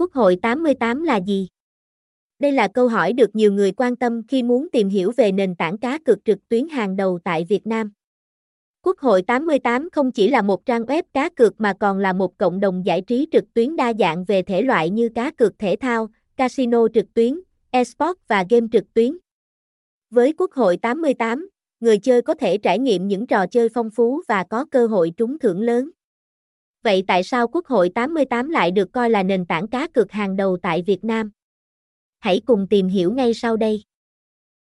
Quốc hội 88 là gì? Đây là câu hỏi được nhiều người quan tâm khi muốn tìm hiểu về nền tảng cá cược trực tuyến hàng đầu tại Việt Nam. Quốc hội 88 không chỉ là một trang web cá cược mà còn là một cộng đồng giải trí trực tuyến đa dạng về thể loại như cá cược thể thao, casino trực tuyến, esports và game trực tuyến. Với Quốc hội 88, người chơi có thể trải nghiệm những trò chơi phong phú và có cơ hội trúng thưởng lớn. Vậy tại sao Quốc hội 88 lại được coi là nền tảng cá cược hàng đầu tại Việt Nam? Hãy cùng tìm hiểu ngay sau đây.